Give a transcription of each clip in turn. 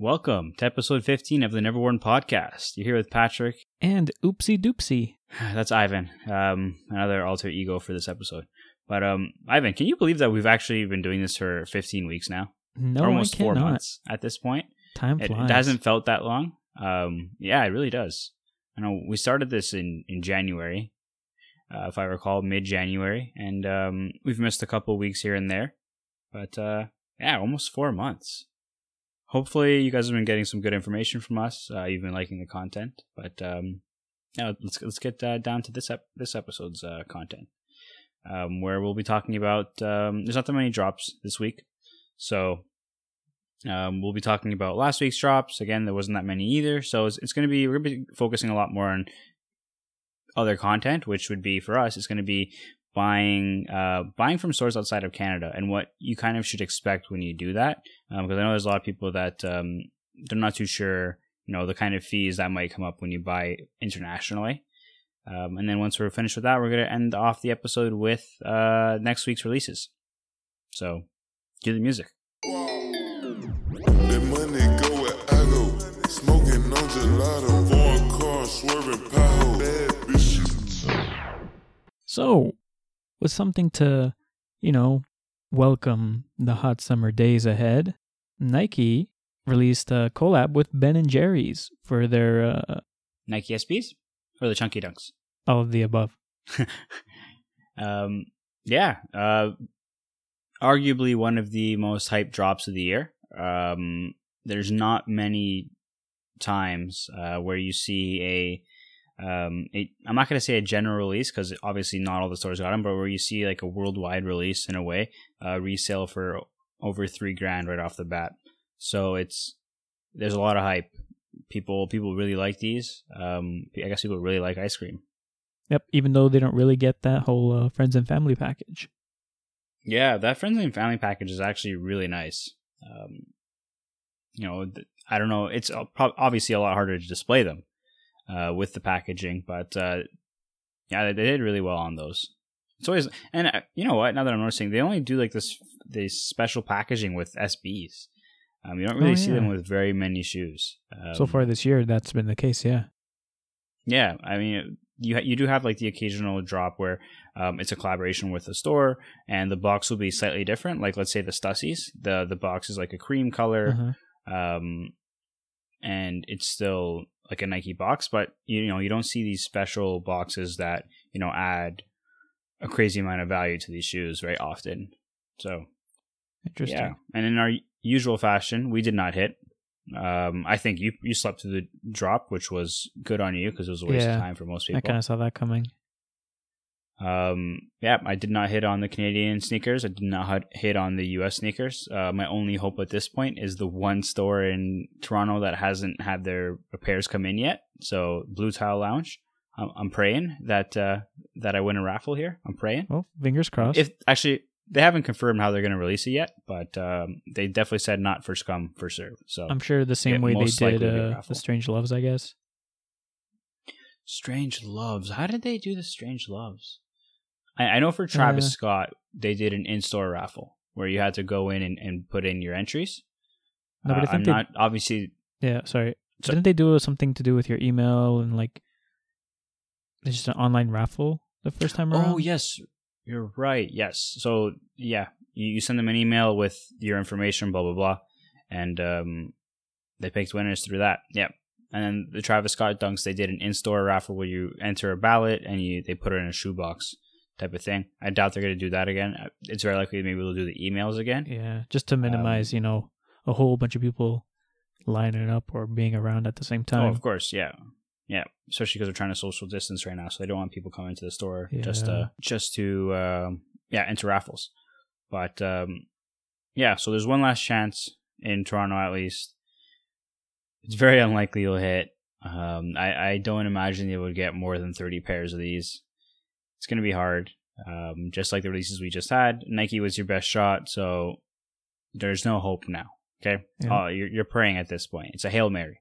Welcome to episode 15 of the Never Worn podcast. You're here with Patrick. And oopsie doopsie. That's Ivan, um, another alter ego for this episode. But um, Ivan, can you believe that we've actually been doing this for 15 weeks now? No, Almost I four months at this point. Time It, flies. it hasn't felt that long. Um, yeah, it really does. I know we started this in in January, uh, if I recall, mid January, and um, we've missed a couple weeks here and there, but uh, yeah, almost four months. Hopefully, you guys have been getting some good information from us. Uh, you've been liking the content, but um, yeah, let's let's get uh, down to this ep- this episode's uh, content, um, where we'll be talking about. Um, there's not that many drops this week, so um, we'll be talking about last week's drops. Again, there wasn't that many either, so it's, it's going to be we're going to be focusing a lot more on other content, which would be for us. It's going to be buying uh, buying from stores outside of Canada and what you kind of should expect when you do that. Because I know there's a lot of people that um, they're not too sure, you know, the kind of fees that might come up when you buy internationally. Um, and then once we're finished with that, we're going to end off the episode with uh, next week's releases. So, cue the music. That money go where I go. Smoking on gelato. Foreign car swerving pow. Bad bitches. So, with something to, you know, welcome the hot summer days ahead, Nike released a collab with Ben and Jerry's for their uh, Nike SBs or the Chunky Dunks? all of the above. um, yeah, uh, arguably one of the most hyped drops of the year. Um, there's not many times uh, where you see a um, a, I'm not going to say a general release because obviously not all the stores got them, but where you see like a worldwide release in a way, uh, resale for over three grand right off the bat. So it's there's a lot of hype. People people really like these. Um, I guess people really like ice cream. Yep, even though they don't really get that whole uh, friends and family package. Yeah, that friends and family package is actually really nice. Um, you know, th- I don't know. It's uh, obviously a lot harder to display them uh, with the packaging, but uh, yeah, they, they did really well on those. It's always and uh, you know what? Now that I'm noticing, they only do like this this special packaging with SBs. Um, you don't really Oh, see them with very many shoes. Um, so far this year, that's been the case, yeah. Yeah, I mean, you you do have like the occasional drop where um, it's a collaboration with a store, and the box will be slightly different. Like let's say the Stussies, the the box is like a cream color, Uh-huh. um, and it's still like a Nike box, but you know you don't see these special boxes that you know add a crazy amount of value to these shoes very often. So Interesting. yeah, and in our usual fashion, we did not hit. Um, I think you you slept through the drop, which was good on you because it was a waste Yeah, of time for most people. I kind of saw that coming. Um, yeah, I did not hit on the Canadian sneakers. I did not hit- on the U.S. sneakers. Uh, my only hope at this point is the one store in Toronto that hasn't had their repairs come in yet. So Blue Tile Lounge. I'm, I'm praying that uh, that I win a raffle here. I'm praying. Well, fingers crossed. If actually they haven't confirmed how they're going to release it yet, but um, they definitely said not first come first serve. So I'm sure the same way they did likely will be a uh, the Strange Loves, I guess. Strange Loves. How did they do the Strange Loves? I, I know for Travis Uh, Scott, they did an in-store raffle where you had to go in and, and put in your entries. No, but I Uh, think I'm not obviously. Yeah, sorry. So- Didn't they do something to do with your email and like it's just an online raffle the first time around? Oh yes, you're right. Yes. So yeah, you, you send them an email with your information, blah blah blah, and um, they picked winners through that. Yeah. And then the Travis Scott dunks, they did an in-store raffle where you enter a ballot and you they put it in a shoebox type of thing. I doubt they're going to do that again. Uh, It's very likely maybe they'll do the emails again. Yeah, just to Um, minimize, you know, a whole bunch of people lining up or being around at the same time. Oh, time. of course, yeah, yeah. Especially because they're trying to social distance right now, so they don't want people coming to the store just Yeah. uh just to um, yeah enter raffles. But um, yeah, so there's one last chance in Toronto at least. It's very unlikely you'll hit. Um, I I don't imagine they would get more than thirty pairs of these. It's gonna be hard. Um, just like the releases we just had, Nike was your best shot, so there's no hope now. Okay, Yeah. oh, you're you're praying at this point. It's a hail mary.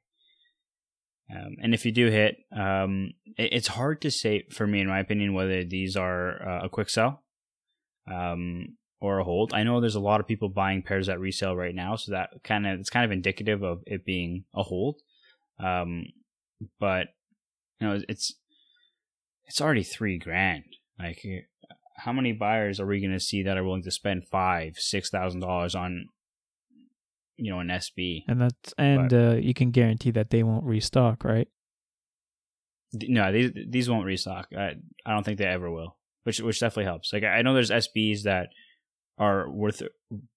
Um, and if you do hit, um, it, it's hard to say for me, in my opinion, whether these are uh, a quick sell. Um, or a hold. I know there's a lot of people buying pairs at resale right now, so that kind of it's kind of indicative of it being a hold. Um, but you know, it's it's already three grand. Like, how many buyers are we going to see that are willing to spend five, six thousand dollars on, you know, an SB? And that's and uh, you can guarantee that they won't restock, right? No, these these won't restock. I I don't think they ever will. Which which definitely helps. Like I know there's SBs that are worth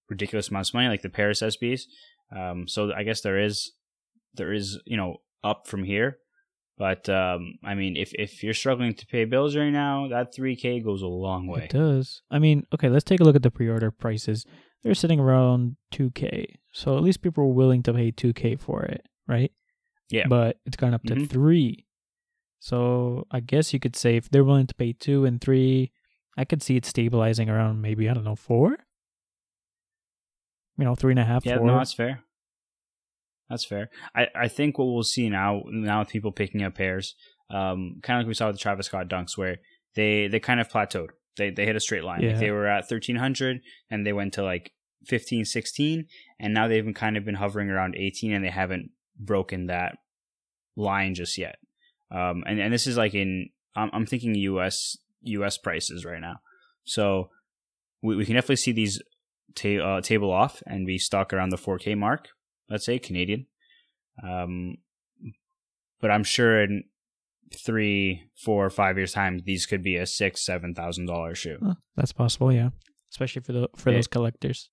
ridiculous amounts of money, like the Paris SBs. Um, so I guess there is there is you know up from here. But um, I mean, if if you're struggling to pay bills right now, that three k goes a long way. It does. I mean, okay, let's take a look at the pre-order prices. They're sitting around two k, so at least people are willing to pay two k for it, right? Yeah. But it's gone up to Mhm. three. So I guess you could say if they're willing to pay two and three, I could see it stabilizing around maybe I don't know four. You know, three and a half, Yeah, four. no, that's fair. That's fair. I, I think what we'll see now now with people picking up pairs, um, kind of like we saw with the Travis Scott dunks, where they they kind of plateaued. They they hit a straight line. Like they were at thirteen hundred, and they went to like 15, 16, and now they've been kind of been hovering around eighteen, and they haven't broken that line just yet. Um, and and this is like in I'm, I'm thinking U.S. U.S. prices right now, so we, we can definitely see these ta- uh, table off and be stuck around the 4K mark. Let's say Canadian, um, but I'm sure in three, four, five years time, these could be a six, seven thousand dollar shoe. That's possible, yeah. Especially for the for Yeah. those collectors.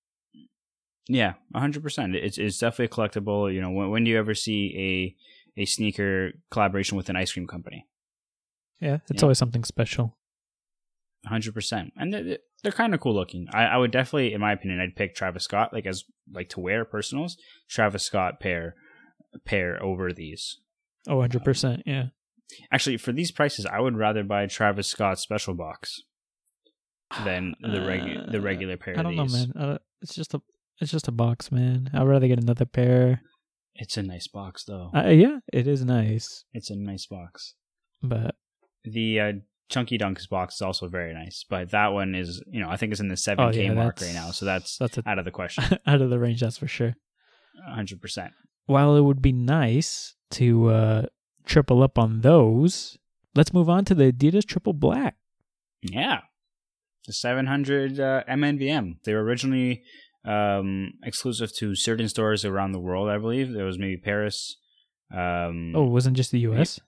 Yeah, hundred percent. It's it's definitely a collectible. You know, when when do you ever see a a sneaker collaboration with an ice cream company? Yeah, it's Yeah. always something special. Hundred percent, and they're, they're kind of cool looking. I, I would definitely, in my opinion, I'd pick Travis Scott like as like to wear personals. Travis Scott pair pair over these. Oh, 100%, yeah. Actually, for these prices, I would rather buy Travis Scott special box than the regu- the Uh, regular pair. I don't of know, man. Uh, it's just a it's just a box, man. I'd rather get another pair. It's a nice box, though. Uh, yeah, it is nice, it's a nice box. but The uh, Chunky Dunks box is also very nice, but that one is, you know, I think it's in the seven K Oh, yeah, mark right now, so that's that's a, out of the question. out of the range, that's for sure. hundred percent. While it would be nice to uh, triple up on those, let's move on to the Adidas Triple Black. Yeah, the seven hundred uh, MNVN. They were originally um, exclusive to certain stores around the world. I believe there was maybe Paris. Um, Oh, it wasn't just the U.S.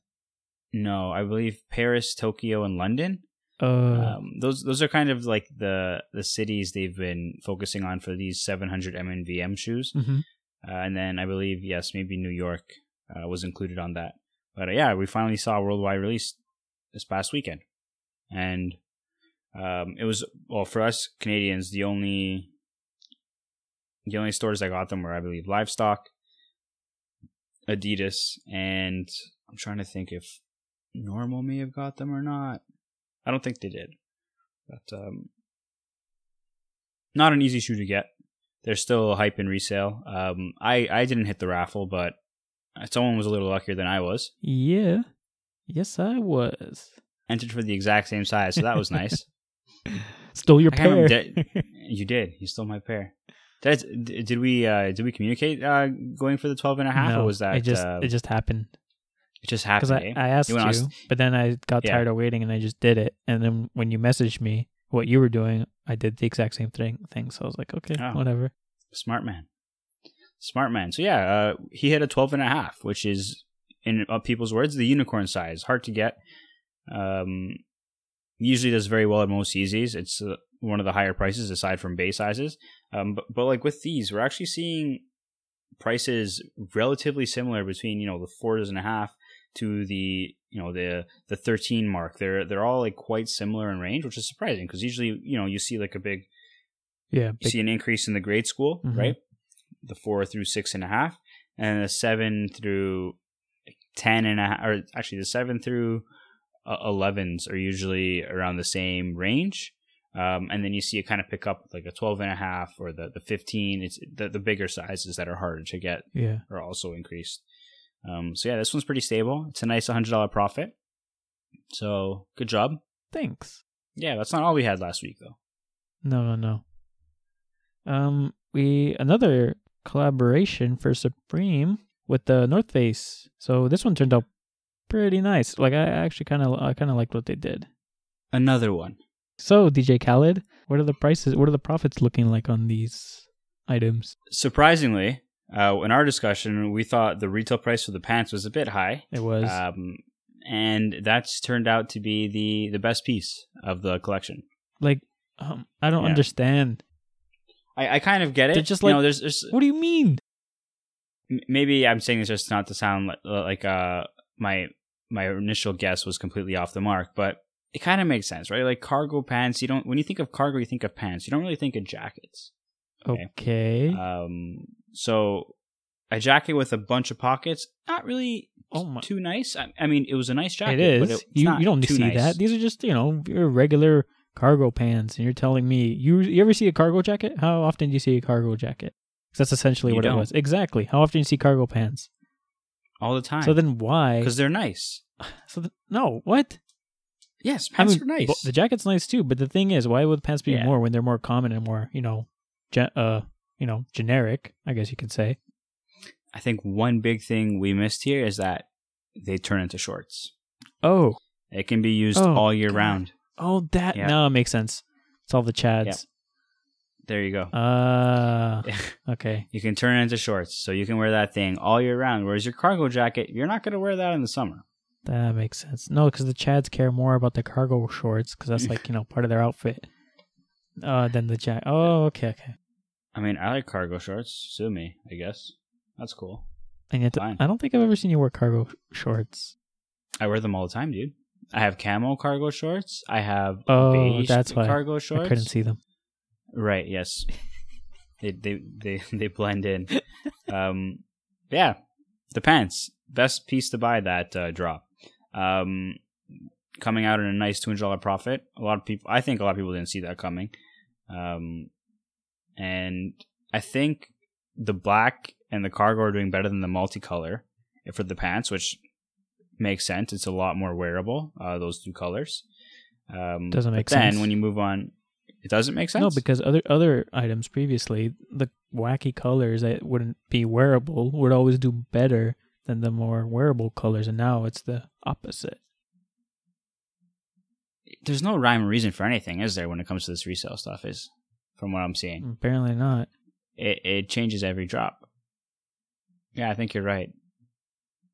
no, I believe Paris, Tokyo, and London. Uh, um, those those are kind of like the the cities they've been focusing on for these 700 MNVN shoes. mhm. Uh, and then I believe yes, maybe New York uh, was included on that. But uh, yeah, we finally saw a worldwide release this past weekend, and um, it was well for us Canadians the only the only stores that got them were I believe Livestock, Adidas, and I'm trying to think if Normal may have got them or not. I don't think they did, but um, not an easy shoe to get. They're still hype in resale. Um, I I didn't hit the raffle, but someone was a little luckier than I was. Yeah. Yes, I was. Entered for the exact same size, so that was nice. Stole your pair. did- you did. You stole my pair. Did, did we uh, did we communicate uh, going for the 12 and a half no, or was that it just uh, it just happened it just because happened? I, eh? I asked You you, but then I got Yeah. tired of waiting and I just did it. And then when you messaged me what you were doing, I did the exact same thing. Thing. So I was like, okay, Oh. whatever. Smart man. Smart man. So yeah, uh, he hit a 12 and a half, which is in uh, people's words the unicorn size. Hard to get. Um, usually does very well at most Yeezys. It's uh, one of the higher prices aside from base sizes. Um, but, but like with these, we're actually seeing prices relatively similar between you know the fours and a half to the you know the the 13 mark. They're they're all like quite similar in range, which is surprising because usually you know you see like a big Yeah. you see an increase in the grade school, Mhm. right? The four through six and a half, and the seven through ten and a half, or actually the seven through uh, elevens are usually around the same range. Um, and then you see it kind of pick up like a 12 and a half or the, the 15. It's the, the bigger sizes that are harder to get yeah. are also increased. Um, so yeah, this one's pretty stable. It's a nice $100 profit. So good job. Thanks. Yeah, that's not all we had last week though. No, no, no. Um, we another collaboration for Supreme with the North Face. So this one turned out pretty nice. Like I actually kind of I kind of liked what they did. Another one. So DJ Khaled, what are the prices? What are the profits looking like on these items? Surprisingly, uh, in our discussion, we thought the retail price for the pants was a bit high. It was Um, and that's turned out to be the, the best piece of the collection. like um, I don't Yeah. understand. I, I kind of get it. They're just You like- know, there's, there's What do you mean? maybe I'm saying this just not to sound like, like uh my my initial guess was completely off the mark, but it kind of makes sense, right? Like cargo pants, you don't when you think of cargo, you think of pants. You don't really think of jackets. Okay. Okay. Um, so a jacket with a bunch of pockets, not really oh my. too nice. I, I mean, it was a nice jacket. It but is. it's you you don't see nice. that. These are just you know your regular cargo pants, and you're telling me you you ever see a cargo jacket? How often do you see a cargo jacket? 'Cause that's essentially You what don't. it was. Exactly. How often do you see cargo pants? all the time. So then why? because they're nice. So th- no, what? Yes, I pants mean, are nice. the jacket's nice too, but the thing is, why would pants be Yeah. more when they're more common and more you know, ge- uh, you know, generic? I guess you could say. I think one big thing we missed here is that they turn into shorts. Oh, It can be used Oh, all year God. round. oh, that Yeah. now it makes sense. It's all the chads. There you go. Uh, okay. you can turn it into shorts, so you can wear that thing all year round. Whereas your cargo jacket, you're not going to wear that in the summer. That makes sense. No, because the Chads care more about the cargo shorts because that's like you know part of their outfit. Uh, than the jack. Oh, okay, okay. I mean, I like cargo shorts. Sue me, I guess. That's cool. And yet, Fine. I don't think I've ever seen you wear cargo shorts. I wear them all the time, dude. I have camo cargo shorts. I have Oh, beige that's why cargo shorts. I couldn't see them. Right. Yes. they they they they blend in. um, yeah. The pants, best piece to buy that uh, drop. Um, coming out in a nice two hundred dollar profit. A lot of people, I think, a lot of people didn't see that coming. Um, and I think the black and the cargo are doing better than the multicolor for the pants, which makes sense. It's a lot more wearable. Uh, those two colors. Um, Doesn't but make then sense. when you move on, it doesn't make sense. No, because other other items previously, the wacky colors that wouldn't be wearable would always do better than the more wearable colors, and now it's the opposite. there's no rhyme or reason for anything, is there, when it comes to this resale stuff? Is from what I'm seeing, Apparently not. it it changes every drop. Yeah, I think you're right.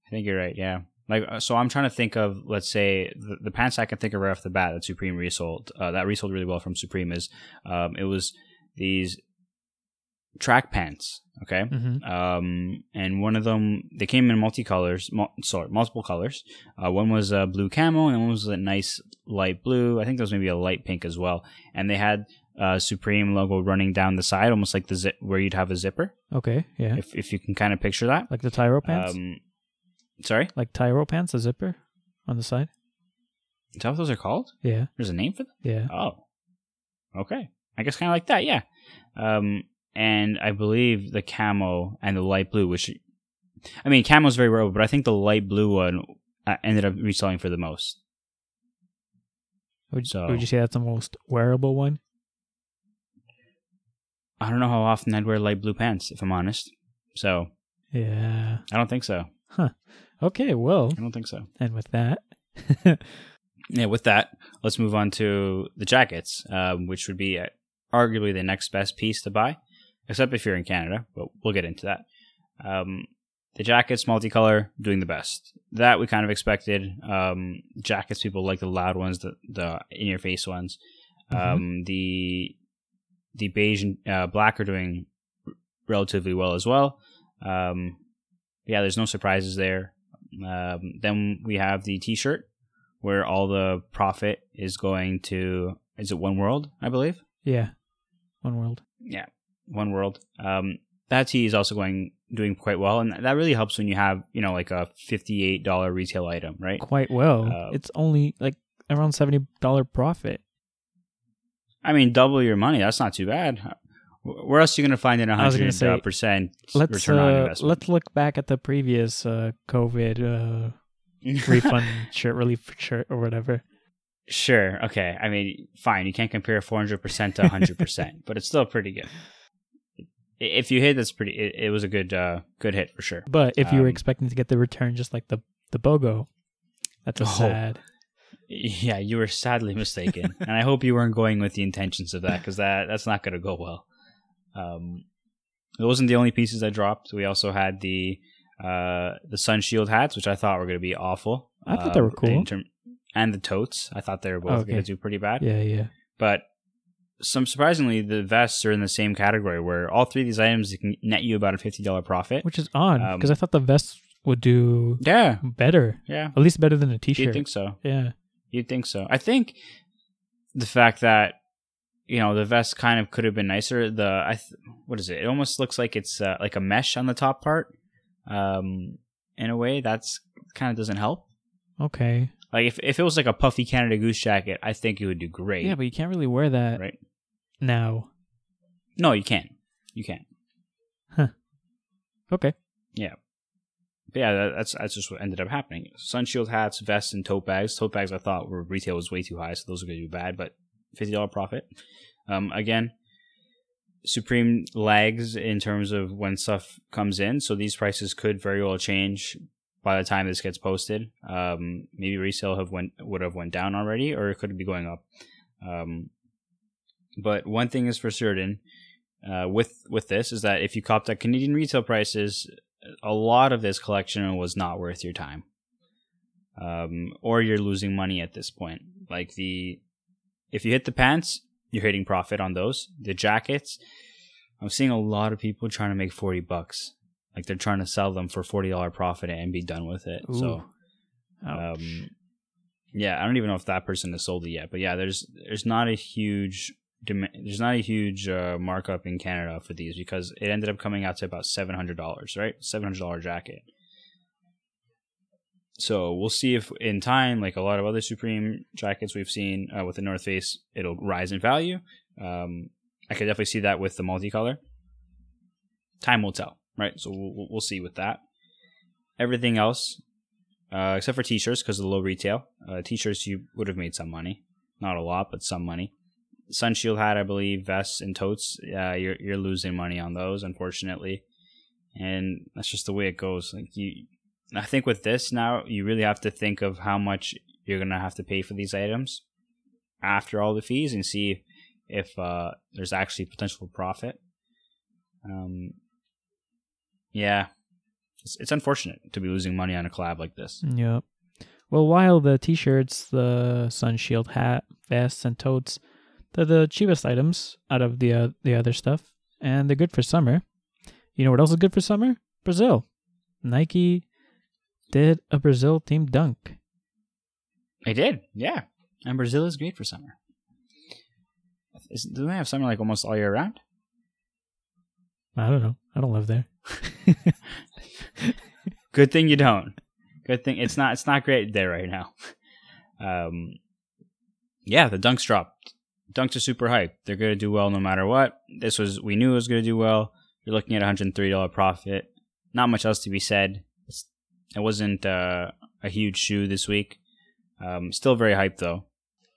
I think you're right. Yeah, like uh, so, I'm trying to think of let's say the, the pants I can think of right off the bat that Supreme resold. Uh, that resold really well from Supreme is um, it was these track pants. Okay, hmm um, and one of them they came in multicolors, mul- sorry, multiple colors. Uh, one was uh, blue camo, and one was a nice light blue. I think there was maybe a light pink as well. And they had uh, Supreme logo running down the side, almost like the zip where you'd have a zipper, Okay, yeah, if if you can kind of picture that. like the Tyro pants, Um, sorry, like Tyro pants, a zipper on the side. is that what those are called? Yeah, There's a name for them. yeah. Oh, okay. I guess kind of like that, yeah. Um, and I believe the camo and the light blue, which I mean, camo's very rare, but I think the light blue one uh, ended up reselling for the most. Would, So- would you say that's the most wearable one? I don't know how often I'd wear light blue pants, if I'm honest. So Yeah. I don't think so. Huh. Okay, well, I don't think so. and with that, Yeah, with that, let's move on to the jackets, um, which would be uh, arguably the next best piece to buy, except if you're in Canada, but we'll get into that. Um, the jackets, multicolor, doing the best. That we kind of expected. Um, jackets, people like the loud ones, the, the in your face ones. Mhm. Um, the the beige and uh, black are doing relatively well as well. Um, yeah, there's no surprises there. Um, then we have the t-shirt where all the profit is going to is it One World, I believe. yeah, one world. Yeah, One World. Um, that tee is also going doing quite well, and that really helps when you have you know like a fifty-eight dollar retail item, right? Quite well. Uh, it's only like around seventy dollar profit. I mean, double your money. That's not too bad. Where else are you going to find an I was gonna hundred say, uh, percent Let's return on uh, investment? let's look back at the previous uh, COVID uh, refund shirt relief shirt or whatever. Sure. Okay. I mean, fine. You can't compare 400% to 100%, but it's still pretty good. If you hit, that's pretty. It, it was a good, uh, good hit for sure. But if you were Um, expecting to get the return just like the the BOGO, that's a Oh. sad. Yeah, you were sadly mistaken, and I hope you weren't going with the intentions of that because that that's not going to go well. Um, it wasn't the only pieces I dropped. We also had the uh the sun shield hats, which I thought were going to be awful. I thought they uh, were cool. in term- and the totes, I thought they were both Okay. going to do pretty bad. Yeah, yeah. But some surprisingly, the vests are in the same category where all three of these items can net you about a fifty dollar profit. Which is odd Um, because I thought the vests would do Yeah, better, yeah, at least better than a you'd t-shirt. think so. Yeah. You'd think so. I think the fact that you know the vest kind of could have been nicer. The I th- what is it? It almost looks like it's uh, like a mesh on the top part. Um, in a way, that's kind of doesn't help. Okay. Like if if it was like a puffy Canada Goose jacket, I think it would do great. Yeah, but you can't really wear that right? now. No, you can't. You can't. Huh. Okay. But yeah, that, that's that's just what ended up happening. Sunshield hats, vests, and tote bags. Tote bags, I thought were retail was way too high, so those are going to do bad. But fifty dollar profit. Um, again, Supreme lags in terms of when stuff comes in, so these prices could very well change by the time this gets posted. Um, maybe resale have went would have went down already, or it could be going up. Um, but one thing is for certain uh, with with this is that if you copped at Canadian retail prices, a lot of this collection was not worth your time. Um, or you're losing money at this point. Like the, if you hit the pants, you're hitting profit on those. The jackets, I'm seeing a lot of people trying to make 40 bucks. Like they're trying to sell them for $40 profit and be done with it. So, Ooh. Ouch. um, yeah, I don't even know if that person has sold it yet, but yeah, there's there's not a huge there's not a huge uh, markup in Canada for these because it ended up coming out to about seven hundred dollars, right? Seven hundred dollar jacket. So we'll see if in time, like a lot of other Supreme jackets we've seen uh, with the North Face, it'll rise in value. Um, I could definitely see that with the multicolor. Time will tell, right? So we'll, we'll see with that. Everything else, uh, except for t-shirts because of the low retail. Uh, t-shirts you would have made some money, not a lot, but some money. Sunshield hat, I believe, vests and totes. Yeah, you're you're losing money on those, unfortunately, and that's just the way it goes. Like you, I think with this now, you really have to think of how much you're gonna have to pay for these items after all the fees, and see if uh, there's actually potential profit. Um, yeah, it's, it's unfortunate to be losing money on a collab like this. Yep. Well, while the t-shirts, the sun shield hat, vests, and totes, they're the cheapest items out of the uh, the other stuff, and they're good for summer. You know what else is good for summer? Brazil. Nike did a Brazil themed dunk. They did, yeah. And Brazil is great for summer. Is, do they have summer like almost all year round? I don't know. I don't live there. Good thing you don't. Good thing it's not. It's not great there right now. Um, yeah, the dunks dropped. Dunks are super hype. They're gonna do well no matter what. This was we knew it was gonna do well. You're looking at a hundred three dollar profit. Not much else to be said. It's, it wasn't uh, a huge shoe this week. Um, still very hype though.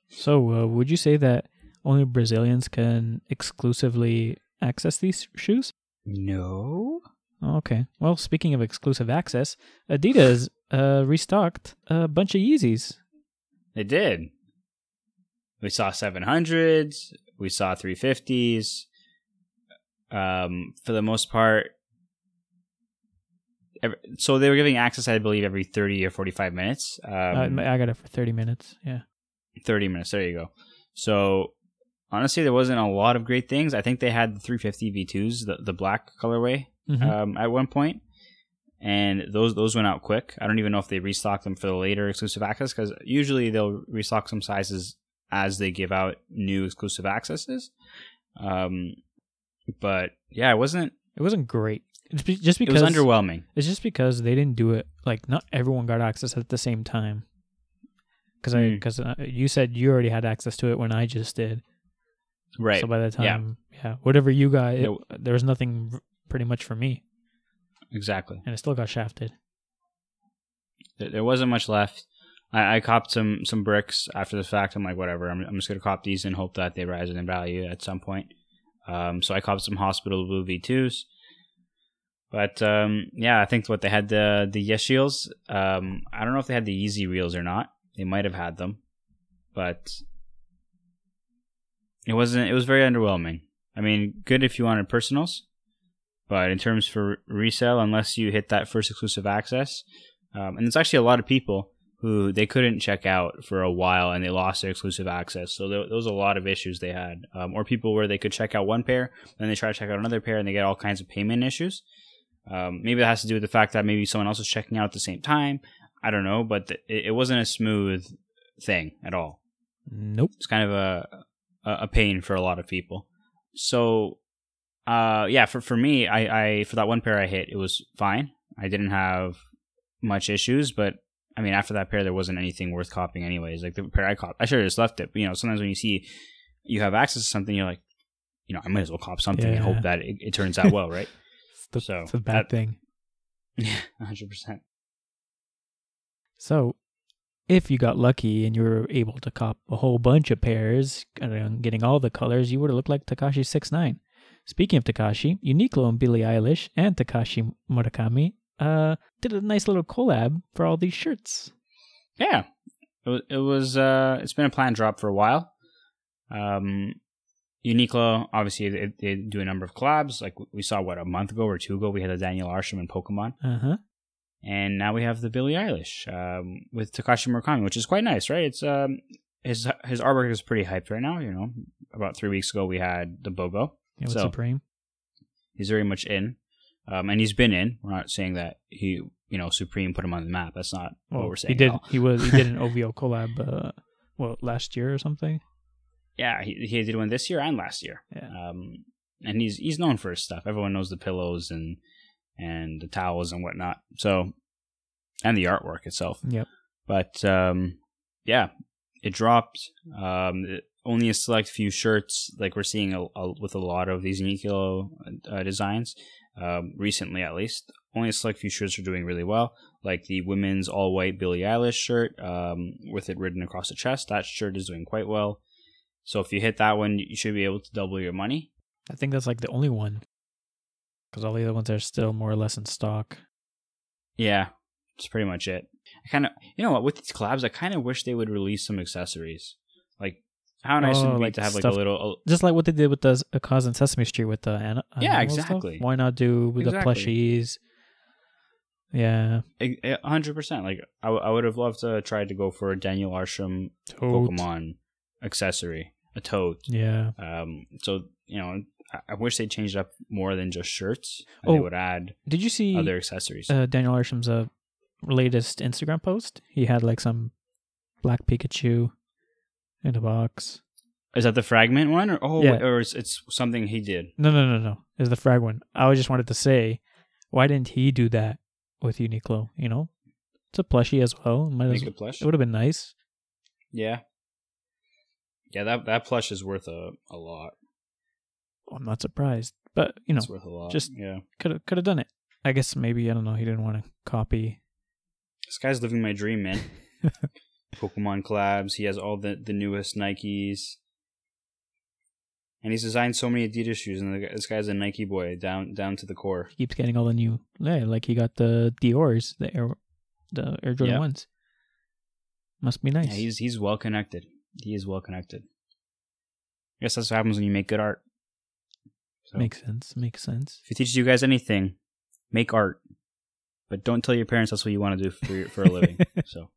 So, uh, would you say that only Brazilians can exclusively access these shoes? No. Okay. Well, speaking of exclusive access, Adidas uh, restocked a bunch of Yeezys. They did. We saw 700s, we saw 350s. Um, for the most part, every, so they were giving access, I believe, every 30 or 45 minutes. Um, Uh, I got it for 30 minutes. Yeah. 30 minutes. There you go. So honestly, there wasn't a lot of great things. I think they had the 350 V2s, the, the black colorway, Mhm. um, at one point, and those those went out quick. I don't even know if they restocked them for the later exclusive access because usually they'll restock some sizes as they give out new exclusive accesses. Um, but yeah, it wasn't. It wasn't great. It's be- just It was underwhelming. It's just because they didn't do it. Like, not everyone got access at the same time. Because I, Mm. because uh, you said you already had access to it when I just did. Right. So by the time, yeah, whatever you got, it, Yeah. there was nothing pretty much for me, exactly. and it still got shafted. There, there wasn't much left. I, I copped some some bricks after the fact. I'm like, whatever. I'm, I'm just gonna cop these and hope that they rise in value at some point. Um, so I copped some Hospital Blue V2s. But um, yeah, I think what they had the the Yecheils. Um, I don't know if they had the Yeezreels or not. They might have had them, but it wasn't. It was very underwhelming. I mean, good if you wanted personals, but in terms for resale, unless you hit that first exclusive access, um, and it's actually a lot of people who they couldn't check out for a while and they lost their exclusive access. So there, there was a lot of issues they had, um, or people where they could check out one pair, then they try to check out another pair, and they get all kinds of payment issues. Um, maybe that has to do with the fact that maybe someone else is checking out at the same time. I don't know, but th- it, it wasn't a smooth thing at all. Nope. It's kind of a a a pain for a lot of people. So, uh, yeah, for for me, I, I for that one pair I hit, it was fine. I didn't have much issues, but I mean, after that pair, there wasn't anything worth copying, anyways. Like the pair I copped, I should have just left it. But, you know, sometimes when you see you have access to something, you're like, you know, I might as well cop something and Yeah. hope that it, it turns out well, right? It's the, So, it's a bad that- thing. Yeah, hundred percent. So, if you got lucky and you were able to cop a whole bunch of pairs, getting all the colors, you would have looked like Tekashi Six Nine. Speaking of Takashi, Uniqlo and Billie Eilish and Takashi Murakami uh, did a nice little collab for all these shirts. Yeah, it was. It was uh, it's been a planned drop for a while. Um, Uniqlo, obviously, they, they do a number of collabs. Like we saw, what a month ago or two ago, we had the Daniel Arsham and Pokemon, Uh huh. and now we have the Billie Eilish um, with Takashi Murakami, which is quite nice, right? It's um, his his artwork is pretty hyped right now. You know, about three weeks ago we had the Bogo. Yeah, with So- Supreme. He's very much in, um, and he's been in. We're not saying that he, you know, Supreme put him on the map. That's not what we're saying. he did. He was. He did an OVO collab. Uh, well, last year or something. Yeah, he, he did one this year and last year. Yeah. Um, and he's he's known for his stuff. Everyone knows the pillows and and the towels and whatnot. So, and the artwork itself. Yep. But um, yeah, it dropped. Um, it- only a select few shirts, like we're seeing a, a, with a lot of these Uniqlo uh, designs, um, recently at least. Only a select few shirts are doing really well, like the women's all white Billie Eilish shirt um, with it written across the chest. That shirt is doing quite well. So if you hit that one, you should be able to double your money. I think that's like the only one. Because all the other ones are still more or less in stock. Yeah, that's pretty much it. I kind of, you know what, with these collabs, I kind of wish they would release some accessories. How nice Oh, would it be like to have like stuff- a little, Just like what they did with the uh, KAWS and Sesame Street with the an- Yeah, animal stuff. exactly. Why not do with Exactly. the plushies? Yeah. a hundred percent. Like, I, w- I would have loved to try to go for a Daniel Arsham Tote. Pokemon accessory, a tote. Yeah. Um, so you know, I, I wish they changed up more than just shirts. Oh, they would add Did you see other accessories. uh, Daniel Arsham's uh, latest Instagram post? He had like some black Pikachu in a box. Is that the fragment one, or oh, Yeah. or it's, it's something he did? No, no, no, no. Is the frag one. I just wanted to say, why didn't he do that with Uniqlo? You know, it's a plushie as well. Might as Make a plush. it would have been nice. Yeah. Yeah, that that plush is worth a, a lot. I'm not surprised, but you know, it's worth a lot. just- yeah. could have could have done it. I guess maybe I don't know. He didn't want to copy. This guy's living my dream, man. Pokemon collabs. He has all the, the newest Nikes. And he's designed so many Adidas shoes, and this guy's a Nike boy down down to the core. He keeps getting all the new. Yeah, like he got the Dior's, the Air, the Air Jordan Yeah. ones. Must be nice. Yeah, he's he's well connected. He is well connected. I guess that's what happens when you make good art. So, Makes sense. Makes sense. if he teaches you guys anything, make art, but don't tell your parents that's what you want to do for your, for a living. so,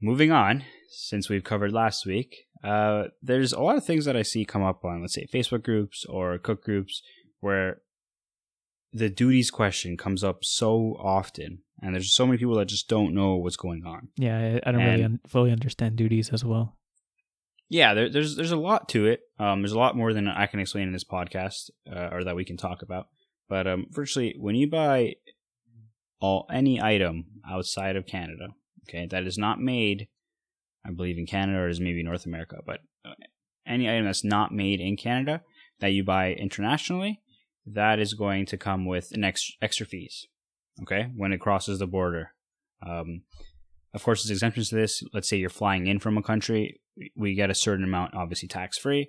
moving on, since we've covered last week, uh, there's a lot of things that I see come up on, let's say, Facebook groups or cook groups where the duties question comes up so often, and there's so many people that just don't know what's going on. Yeah, I, I don't really un- fully understand duties as well. yeah, there, there's there's a lot to it. Um, there's a lot more than I can explain in this podcast, uh, or that we can talk about. But um, virtually, when you buy all any item outside of Canada, okay, that is not made, I believe in Canada or is maybe North America, but uh, any item that's not made in Canada that you buy internationally, that is going to come with an extra extra fees. Okay, when it crosses the border. Um, of course, there's exemptions to this. Let's say you're flying in from a country, we get a certain amount, obviously tax free.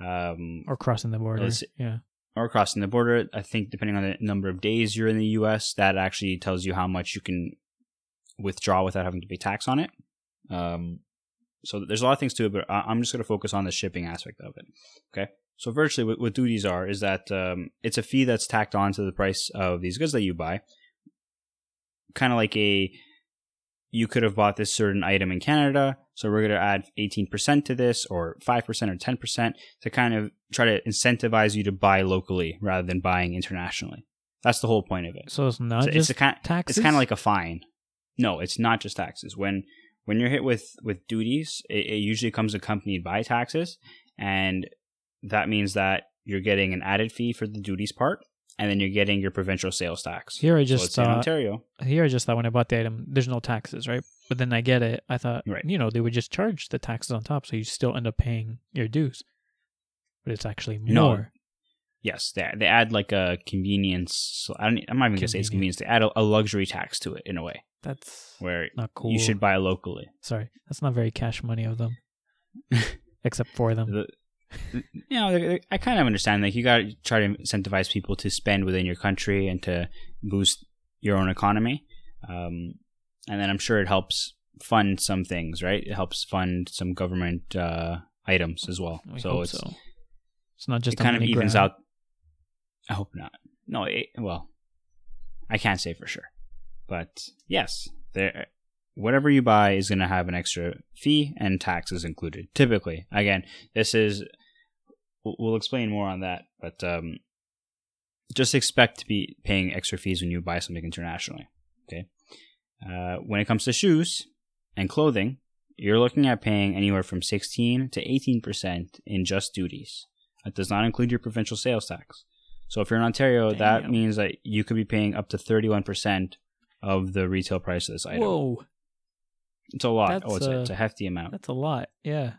um, Or crossing the border. Yeah. or crossing the border. I think depending on the number of days you're in the U.S., that actually tells you how much you can withdraw without having to pay tax on it. Um, so there's a lot of things to it, but I'm just going to focus on the shipping aspect of it. Okay. So virtually, what, what duties are is that um, it's a fee that's tacked on to the price of these goods that you buy. Kind of like a, you could have bought this certain item in Canada, so we're going to add 18% to this, or 5% or 10% to kind of try to incentivize you to buy locally rather than buying internationally. That's the whole point of it. So it's not So just it's a kind, taxes. it's kind of like a fine. No, it's not just taxes. When when you're hit with with duties, it, it usually comes accompanied by taxes, and that means that you're getting an added fee for the duties part, and then you're getting your provincial sales tax. Here I just in thought Ontario. here I just thought when I bought the item, there's no taxes, right? But then I get it. I thought, Right. you know, they would just charge the taxes on top, so you still end up paying your dues. But it's actually more. No. Yes, they they add like a convenience. I don't, I'm not even gonna say it's convenience. They add a, a luxury tax to it in a way That's where not cool. you should buy locally. Sorry, that's not very cash money of them. Except for them. the, you know, I kind of understand. Like, you got to try to incentivize people to spend within your country and to boost your own economy. Um, and then I'm sure it helps fund some things, right? It helps fund some government uh, items as well. We so it's so. It's not just it kind of evens out. I hope not. No, it, well, I can't say for sure, but yes, there. Whatever you buy is going to have an extra fee and taxes included. Typically, again, this is. We'll explain more on that, but um, just expect to be paying extra fees when you buy something internationally. Okay. Uh, when it comes to shoes and clothing, you're looking at paying anywhere from 16 to 18 percent in just duties. That does not include your provincial sales tax. So if you're in Ontario, that means that you could be paying up to 31% of the retail price of this item. Whoa, It's a lot. That's, oh, it's, a, uh, it's a hefty amount. that's a lot. Yeah.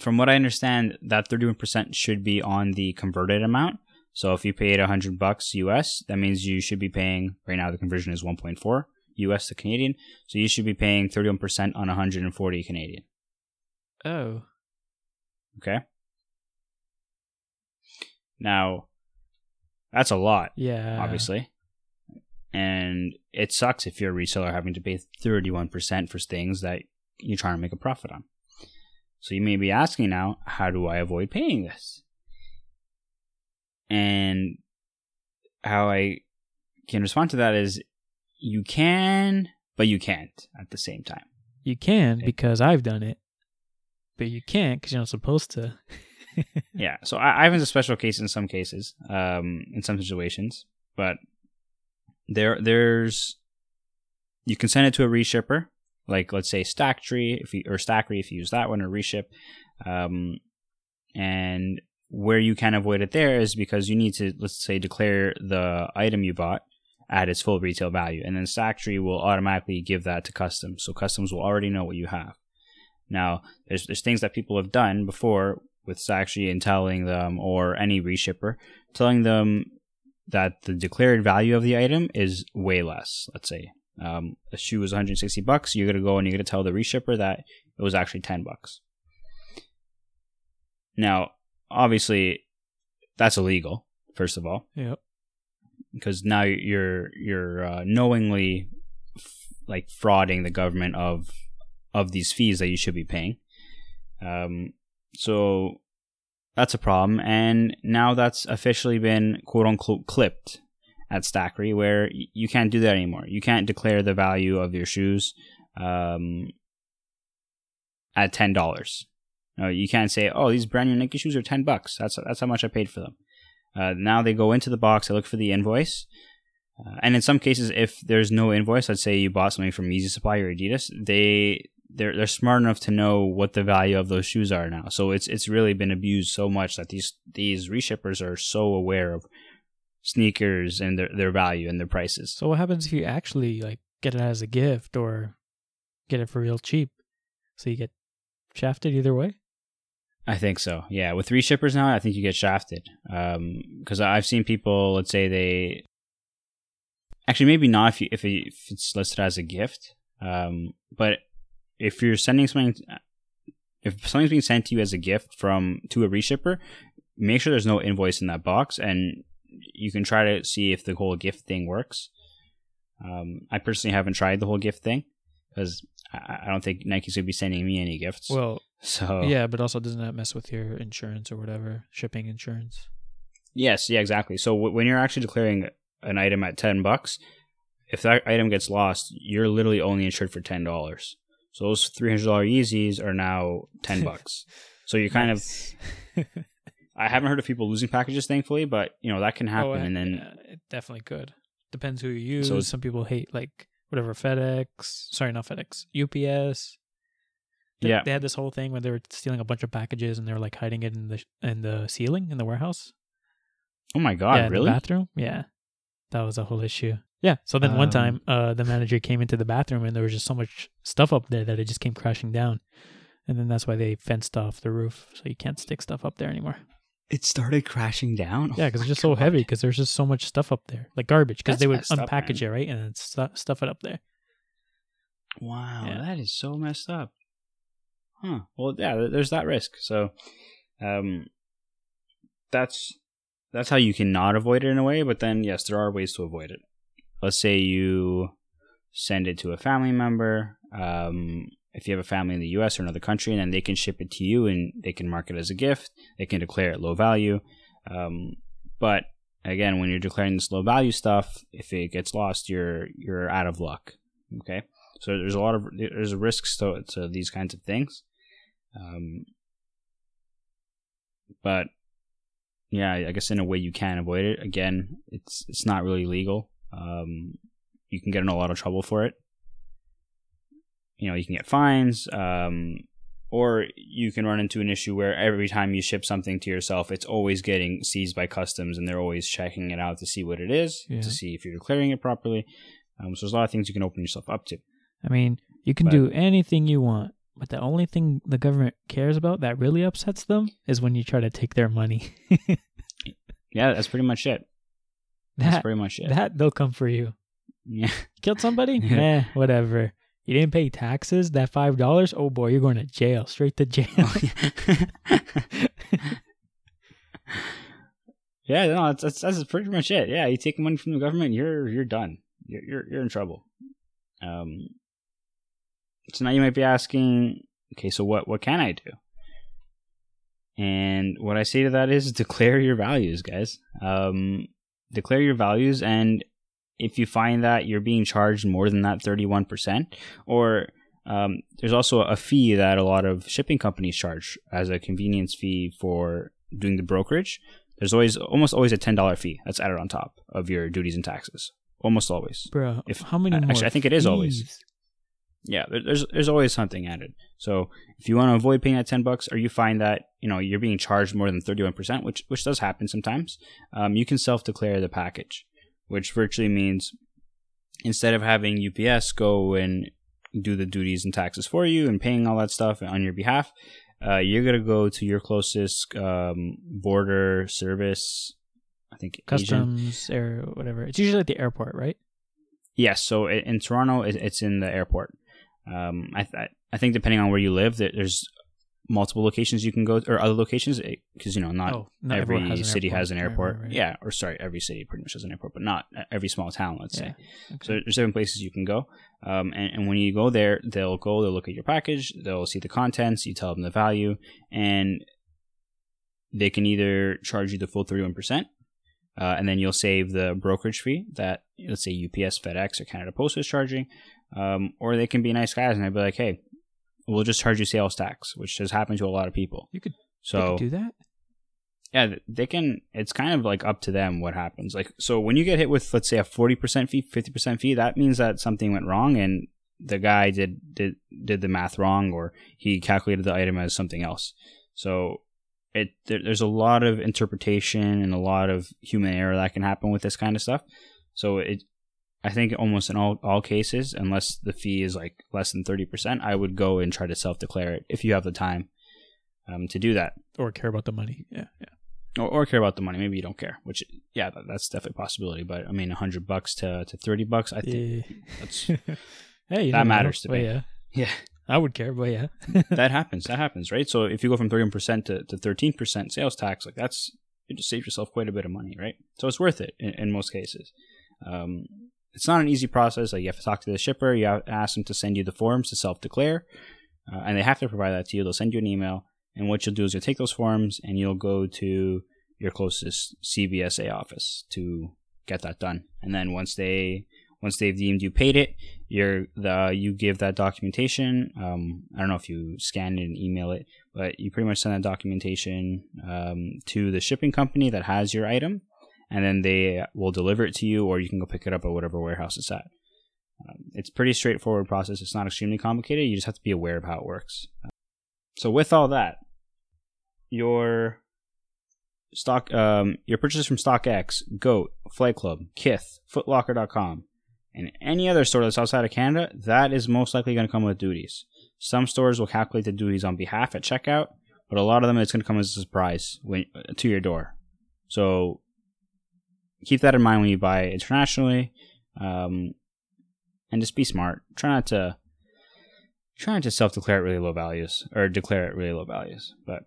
From what I understand, that 31% should be on the converted amount. So if you paid 100 bucks US, that means you should be paying, right now the conversion is 1.4 US to Canadian. So you should be paying 31% on 140 Canadian. Oh. Okay? Now, that's a lot. Yeah. obviously. And it sucks if you're a reseller having to pay 31% for things that you're trying to make a profit on. So you may be asking now, how do I avoid paying this? And how I can respond to that is you can, but you can't at the same time. You can because I've done it, but you can't because you're not supposed to. yeah so I, ivan's a special case in some cases um in some situations but there there's you can send it to a reshipper like let's say stacktree if you or Stackry if you use that one or reship um and where you can avoid it there is because you need to let's say declare the item you bought at its full retail value and then stacktree will automatically give that to customs so customs will already know what you have. Now there's there's things that people have done before with Saxtree and telling them, or any reshipper, telling them that the declared value of the item is way less. Let's say um, a shoe was 160 bucks. You're gonna go and you're gonna tell the reshipper that it was actually 10 bucks. Now, obviously, that's illegal. First of all, Yep. because now you're you're uh, knowingly f- like frauding the government of of these fees that you should be paying. Um, so that's a problem, and now that's officially been quote unquote clipped at Stackry, where you can't do that anymore. You can't declare the value of your shoes um, at ten dollars. No, you can't say, "Oh, these brand new Nike shoes are ten bucks." That's that's how much I paid for them. Uh, now they go into the box, I look for the invoice, uh, and in some cases, if there's no invoice, let's say you bought something from Yeezy Supply or Adidas, they they're they're smart enough to know what the value of those shoes are now. So it's it's really been abused so much that these these reshippers are so aware of sneakers and their their value and their prices. So what happens if you actually like get it as a gift or get it for real cheap? So you get shafted either way. I think so. Yeah, with reshippers now, I think you get shafted. Um, because I've seen people, let's say they actually maybe not if you, if, it, if it's listed as a gift. Um, but if you're sending something if something's being sent to you as a gift from to a reshipper, make sure there's no invoice in that box, and you can try to see if the whole gift thing works. Um, I personally haven't tried the whole gift thing because I, I don't think Nike's gonna be sending me any gifts. Well, so yeah, but also doesn't that mess with your insurance or whatever, shipping insurance? Yes, yeah, exactly. So w- when you're actually declaring an item at ten bucks, if that item gets lost, you're literally only insured for ten dollars. So those three hundred dollar Yeezys are now ten bucks. so you're kind of. I haven't heard of people losing packages, thankfully, but you know that can oh, happen. Oh, and then yeah, it definitely could. Depends who you use. So Some people hate like whatever FedEx. Sorry, not FedEx. UPS. They, Yeah. they had this whole thing where they were stealing a bunch of packages and they were like hiding it in the in the ceiling in the warehouse. oh my god, yeah, in really? the bathroom. Yeah, that was a whole issue. Yeah. So then one Um, time, uh, the manager came into the bathroom and there was just so much stuff up there that it just came crashing down, and then that's why they fenced off the roof so you can't stick stuff up there anymore. It started crashing down. Yeah, because it's just so heavy. Because there's just so much stuff up there, like garbage. Because they would messed up, unpackage it right and then stu- stuff it up there. Wow, Yeah. that is so messed up. Huh. Well, yeah, there's that risk. So, um, that's that's how you cannot avoid it in a way. But then, yes, there are ways to avoid it. Let's say you send it to a family member. Um, if you have a family in the U.S. or another country, and then they can ship it to you, and they can mark it as a gift. They can declare it low value. Um, but again, when you're declaring this low value stuff, if it gets lost, you're you're out of luck. Okay. So there's a lot of there's risks to, to these kinds of things, um, but yeah, I guess in a way you can avoid it. Again, it's it's not really legal. Um, you can get in a lot of trouble for it. You know, you can get fines, um, or you can run into an issue where every time you ship something to yourself, it's always getting seized by customs, and they're always checking it out to see what it is, Yeah. to see if you're declaring it properly. Um, so there's a lot of things you can open yourself up to. I mean, you can But- do anything you want, but the only thing the government cares about that really upsets them is when you try to take their money. Yeah, that's pretty much it. That's that pretty much it. that they'll come for you. yeah. Killed somebody? Meh, whatever. You didn't pay taxes. That five dollars? Oh boy, you're going to jail. Straight to jail. yeah, no, that's, that's that's pretty much it. Yeah, you take money from the government, you're you're done. You're you're, you're in trouble. Um. So now you might be asking, okay, so what what can I do? And what I say to that is declare your values, guys. Um, declare your values, and if you find that you're being charged more than that 31%, or um, there's also a fee that a lot of shipping companies charge as a convenience fee for doing the brokerage. There's always almost always a ten dollar fee that's added on top of your duties and taxes. Almost always. Bro, If- how many actually, I think it is always. Yeah, there's there's always something added. So if you want to avoid paying that ten bucks, or you find that you know you're being charged more than thirty one percent, which which does happen sometimes, um, you can self declare the package, which virtually means instead of having UPS go and do the duties and taxes for you and paying all that stuff on your behalf, uh, you're gonna go to your closest um, border service. I think Asian- Customs or whatever. It's usually at the airport, right? Yes, so in Toronto, it's in the airport. Um, I th- I think depending on where you live, there's multiple locations you can go or other locations because you know not, oh, not every has city airport. has an Right, right, airport. right. Yeah, or sorry, every city pretty much has an airport, but not every small town. Let's Yeah. say. So there's different places you can go, um, and, and when you go there, they'll go, they'll look at your package, they'll see the contents, you tell them the value, and they can either charge you the full thirty one percent, uh, and then you'll save the brokerage fee that let's say UPS, FedEx, or Canada Post is charging, um, or they can be nice guys and they'll be like, hey, we'll just charge you sales tax, which has happened to a lot of people. You could, So do that. yeah, they can. It's kind of like up to them what happens. Like, so when you get hit with, let's say, a forty percent fee, fifty percent fee, that means that something went wrong, and the guy did did did the math wrong, or he calculated the item as something else. So it there, there's a lot of interpretation and a lot of human error that can happen with this kind of stuff. So it, I think almost in all all cases, unless the fee is like less than thirty percent, I would go and try to self declare it if you have the time um, to do that Or care about the money. Yeah, yeah. or, or care about the money. Maybe you don't care, which yeah, that, that's definitely a possibility. But I mean, a hundred bucks to to thirty bucks, I think Yeah. that's hey, That never know. matters to Well, me. yeah. yeah, I would care, but yeah. that happens. That happens, right? So if you go from 31% to, to 13% sales tax, like that's, you just save yourself quite a bit of money, right? So it's worth it in, in most cases. Um, it's not an easy process. Like you have to talk to the shipper, you have to ask them to send you the forms to self declare, uh, and they have to provide that to you. They'll send you an email, and what you'll do is you'll take those forms and you'll go to your closest CBSA office to get that done. And then once they once they've deemed you paid it, you're the you give that documentation. Um, I don't know if you scan it and email it, but you pretty much send that documentation um, to the shipping company that has your item, and then they will deliver it to you, or you can go pick it up at whatever warehouse it's at. Um, it's pretty straightforward process. It's not extremely complicated. You just have to be aware of how it works. So with all that, your stock, um, your purchases from StockX, Goat, Flight Club, Kith, Footlocker.com, and any other store that's outside of Canada, that is most likely going to come with duties. Some stores will calculate the duties on behalf at checkout, but a lot of them it's going to come as a surprise when, to your door. So keep that in mind when you buy internationally, um, and just be smart. Try not to try not to self-declare at really low values or declare at really low values. But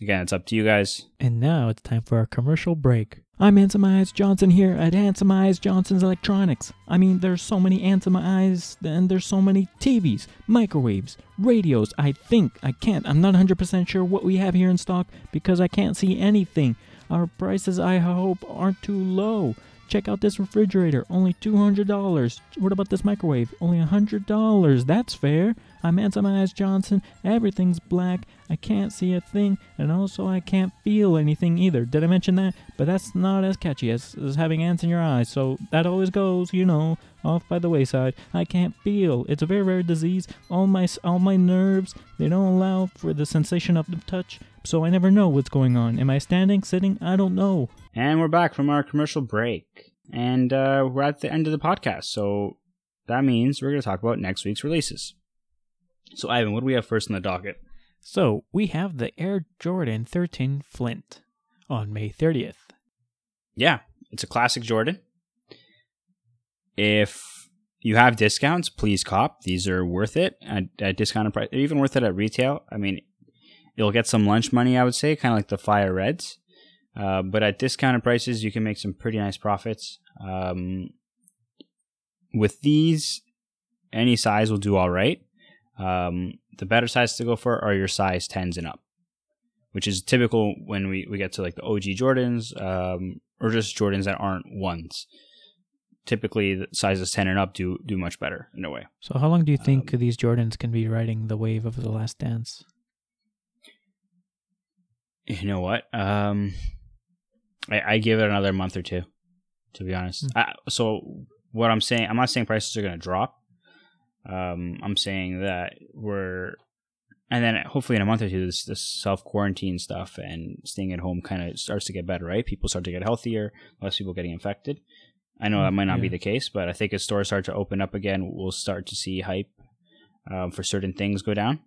again, it's up to you guys. And now it's time for our commercial break. I'm Ants in My Eyes Johnson here at Ants in My Eyes Johnson's Electronics. I mean, there's so many Handsome Eyes, and there's so many TVs, microwaves, radios. I think, I can't, I'm not 100% sure what we have here in stock because I can't see anything. Our prices, I hope, aren't too low. Check out this refrigerator, only $200. What about this microwave? Only $100. That's fair. I'm Eyes Johnson. Everything's black. I can't see a thing, and also I can't feel anything either. Did I mention that? But that's not as catchy as, as having ants in your eyes, so that always goes, you know, off by the wayside. I can't feel. It's a very rare disease. All my all my nerves they don't allow for the sensation of the touch, so I never know what's going on. Am I standing, sitting? I don't know. And we're back from our commercial break. And uh, we're at the end of the podcast. So that means we're going to talk about next week's releases. So, Ivan, what do we have first in the docket? So we have the Air Jordan 13 Flint on May 30th. Yeah, it's a classic Jordan. If you have discounts, please cop. These are worth it at, at discounted price. They're even worth it at retail. I mean, you'll get some lunch money, I would say, kind of like the Fire Reds. Uh, but at discounted prices, you can make some pretty nice profits. Um, with these, any size will do all right. Um, the better size to go for are your size 10s and up, which is typical when we, we get to like the OG Jordans um, or just Jordans that aren't ones. Typically, the sizes 10 and up do do much better in a way. So how long do you think um, these Jordans can be riding the wave of the last dance? You know what? Um, I, I give it another month or two, to be honest. Mm. I, so what I'm saying, I'm not saying prices are going to drop. Um, I'm saying that we're, and then hopefully in a month or two, this, this self quarantine stuff and staying at home kind of starts to get better, right? People start to get healthier, less people getting infected. I know that might not yeah. be the case, but I think as stores start to open up again, we'll start to see hype um, for certain things go down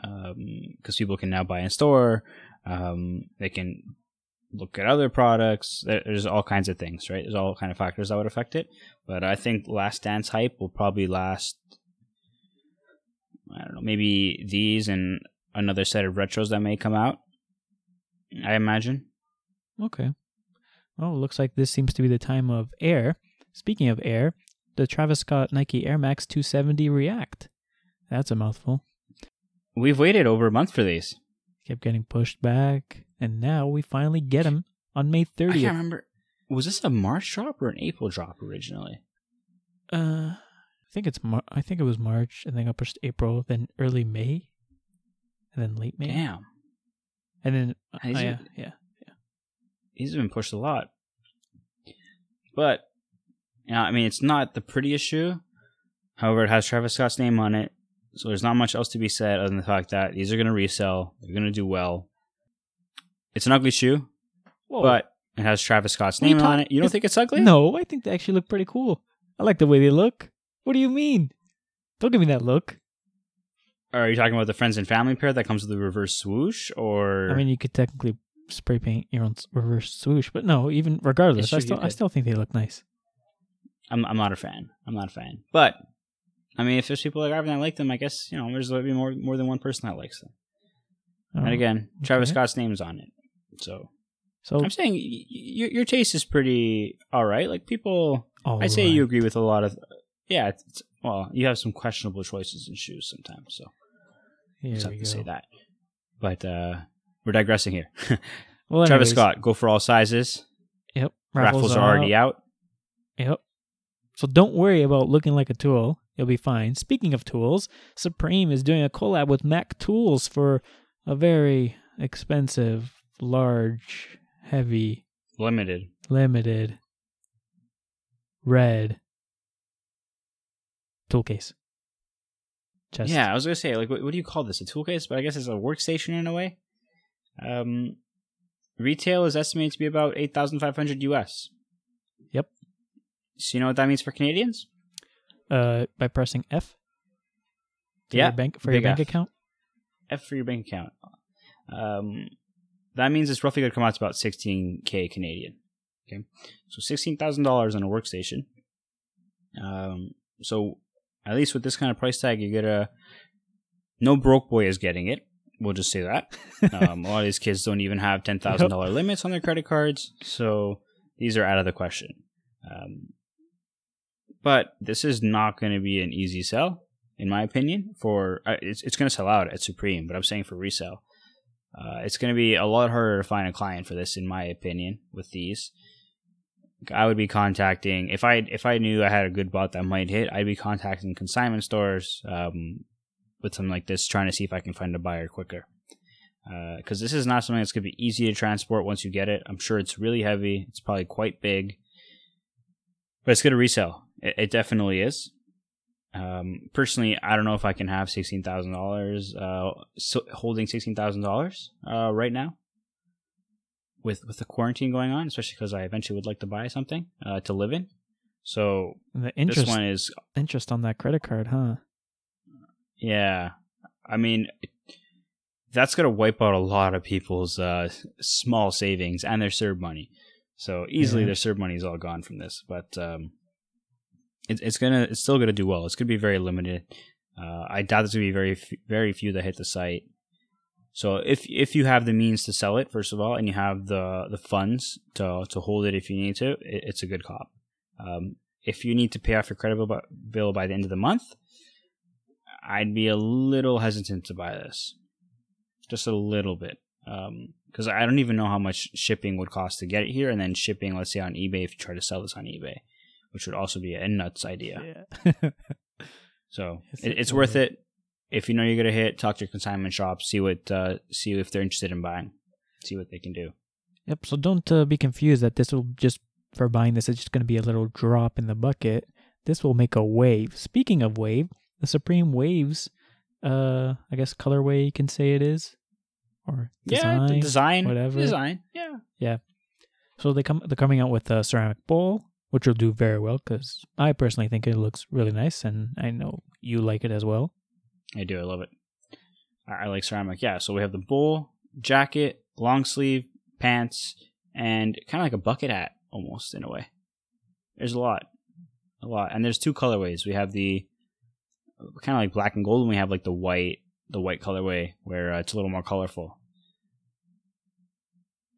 because um, people can now buy in store. Um, they can look at other products. There's all kinds of things, right? There's all kind of factors that would affect it. But I think Last Dance hype will probably last. I don't know, maybe these and another set of retros that may come out. I imagine. Okay. Well, looks like this seems to be the time of Air. Speaking of Air, the Travis Scott Nike Air Max 270 React. That's a mouthful. We've waited over a month for these. Kept getting pushed back and now we finally get them on May 30th. I can't remember. Was this a March drop or an April drop originally? Uh, I think it's Mar- I think it was March, and then got pushed April, then early May, and then late May. Damn. And then uh, oh, yeah, yeah, yeah. He's been pushed a lot, but yeah, I mean, it's not the prettiest shoe. However, it has Travis Scott's name on it, so there's not much else to be said other than the fact that these are going to resell. They're going to do well. It's an ugly shoe, Whoa. but it has Travis Scott's name on it. You don't think it's ugly? No, I think they actually look pretty cool. I like the way they look. What do you mean? Don't give me that look. Are you talking about the friends and family pair that comes with the reverse swoosh, or I mean, you could technically spray paint your own reverse swoosh, but no. Even regardless, I still I still think they look nice. I'm I'm not a fan. I'm not a fan, but I mean, if there's people that Ivan that like them, I guess you know there's going to be more more than one person that likes them. Oh, and again, Travis okay. Scott's name's on it, so so I'm saying y- y- your your taste is pretty all right. Like people, I say you agree with a lot of. Yeah, it's, it's- well, you have some questionable choices in shoes sometimes, so Here just have to say that. But uh we're digressing here. Well, Travis anyways, Scott, go for all sizes. Yep. Raffles, are already out. Yep. So don't worry about looking like a tool. You'll be fine. Speaking of tools, Supreme is doing a collab with Mac Tools for a very expensive, large, heavy, Limited. limited, red tool case. Chest. Yeah, I was gonna say, like, what, what do you call this? A tool case, but I guess it's a workstation in a way. Um, retail is estimated to be about eight thousand five hundred US. Yep. So you know what that means for Canadians? Uh, by pressing F. for Yeah, Your bank for your bank F. account. F for your bank account. Um, that means it's roughly going to come out to about 16k Canadian. Okay, so sixteen thousand dollars on a workstation. Um, so at least with this kind of price tag, you get a no broke boy is getting it. We'll just say that. Um, a lot of these kids don't even have ten thousand dollar limits on their credit cards, so these are out of the question. Um, but this is not going to be an easy sell, in my opinion. For uh, it's it's going to sell out at Supreme, but I'm saying for resale, uh, it's going to be a lot harder to find a client for this, in my opinion. With these, I would be contacting if I if I knew I had a good bot that might hit, I'd be contacting consignment stores um, with something like this, trying to see if I can find a buyer quicker. Because this is not something that's going to be easy to transport once you get it. I'm sure it's really heavy. It's probably quite big, but it's going to resell. It, it definitely is. Um, personally, I don't know if I can have sixteen thousand dollars, uh, so holding sixteen thousand dollars, uh, right now. With with the quarantine going on, especially because I eventually would like to buy something, uh, to live in. So the this one is, interest on that credit card, huh? yeah. I mean, that's gonna wipe out a lot of people's uh small savings and their serve money. So easily Yeah. their serve money is all gone from this, but um, it, it's gonna it's still gonna do well. It's gonna be very limited. Uh, I doubt there's gonna be very very few that hit the site. So if if you have the means to sell it, first of all, and you have the the funds to to hold it if you need to, it, it's a good cop. Um, if you need to pay off your credit bill by, bill by the end of the month, I'd be a little hesitant to buy this, just a little bit, because I don't even know how much shipping would cost to get it here, and then shipping, let's say on eBay, if you try to sell this on eBay, which would also be a nuts idea. Yeah. So Yes, it, it it's worth it. If you know you're gonna hit, talk to your consignment shop, see what, uh, see if they're interested in buying, see what they can do. Yep. So don't uh, be confused that this will just for buying this. It's just going to be a little drop in the bucket. This will make a wave. Speaking of wave, the Supreme Waves, uh, I guess colorway you can say it is, or yeah, the design. design, whatever. design. Yeah, yeah, So they come they're coming out with a ceramic bowl, which will do very well because I personally think it looks really nice, and I know you like it as well. I do. I love it. I, like ceramic. Yeah. So we have the bowl, jacket, long sleeve, pants, and kind of like a bucket hat almost in a way. There's a lot, a lot, and there's two colorways. We have the kind of like black and gold, and we have like the white, the white colorway where uh, it's a little more colorful.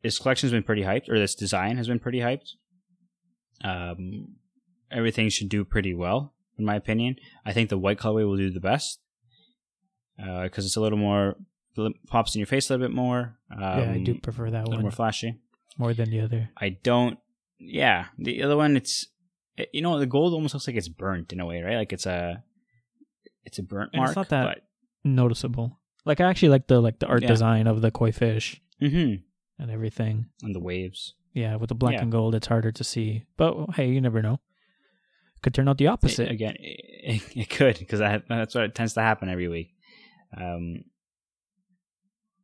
This collection's been pretty hyped, or this design has been pretty hyped. Um, everything should do pretty well, in my opinion. I think the white colorway will do the best because it's a little more pops in your face a little bit more. Um, yeah, I do prefer that a little one more flashy. more than the other. I don't. Yeah, the other one, it's it- you know the gold almost looks like it's burnt in a way, right? Like it's a it's a burnt And mark. it's not that noticeable. Like I actually like the like the art Yeah. design of the koi fish hmm and everything. And the waves. Yeah, with the black Yeah. and gold, it's harder to see. But hey, you never know. Could turn out the opposite. It- again, it, it could because that's what tends to happen every week. Um,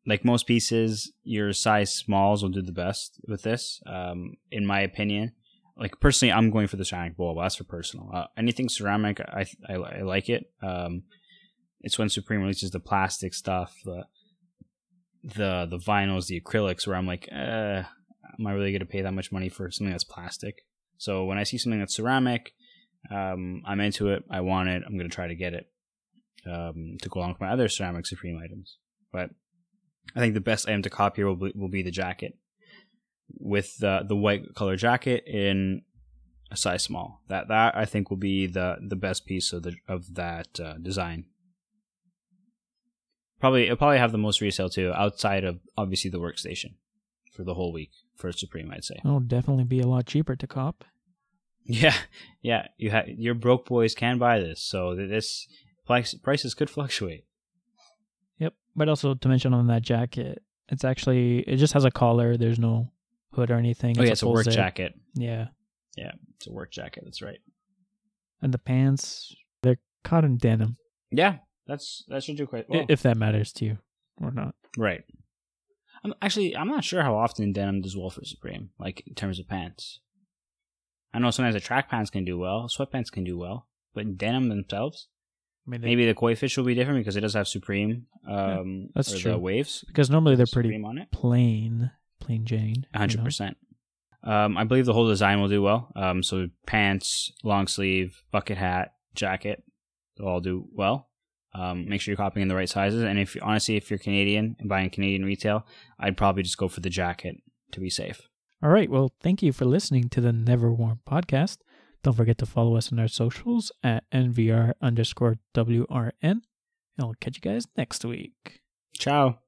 like most pieces, your size smalls will do the best with this. Um, in my opinion, like personally, I'm going for the ceramic bowl, but that's for personal. Uh, anything ceramic, I, I I like it. Um, it's when Supreme releases the plastic stuff, the the the vinyls, the acrylics, where I'm like, uh, am I really going to pay that much money for something that's plastic? So when I see something that's ceramic, Um, I'm into it. I want it. I'm gonna try to get it um, to go along with my other ceramic Supreme items. But I think the best item to cop here will be, will be the jacket with the the white color jacket in a size small. That that I think will be the the best piece of the of that uh, design. Probably it'll probably have the most resale too, outside of obviously the workstation for the whole week for Supreme. I'd say. It'll definitely be a lot cheaper to cop. Yeah, yeah. You have your broke boys can buy this, so this price, prices could fluctuate. Yep. But also to mention on that jacket, it's actually it just has a collar. There's no hood or anything. Oh yeah, it's a work zip. jacket. Yeah. Yeah, it's a work jacket. That's right. And the pants, they're cotton denim. Yeah, that's that should do quite well. If that matters to you or not. right. I'm actually I'm not sure how often denim does well for Supreme, like in terms of pants. I know sometimes the track pants can do well, sweatpants can do well, but denim themselves, I mean, they- maybe the koi fish will be different because it does have Supreme. Um, that's or true. Waves because normally they're pretty Supreme on it. plain, plain Jane. you hundred know? percent. Um, I believe the whole design will do well. Um, so pants, long sleeve, bucket hat, jacket, they'll all do well. Um, make sure you're copying in the right sizes. And if honestly, if you're Canadian and buying Canadian retail, I'd probably just go for the jacket to be safe. All right. Well, thank you for listening to the Never Worn podcast. Don't forget to follow us on our socials at NVR underscore WRN. And I'll catch you guys next week. Ciao.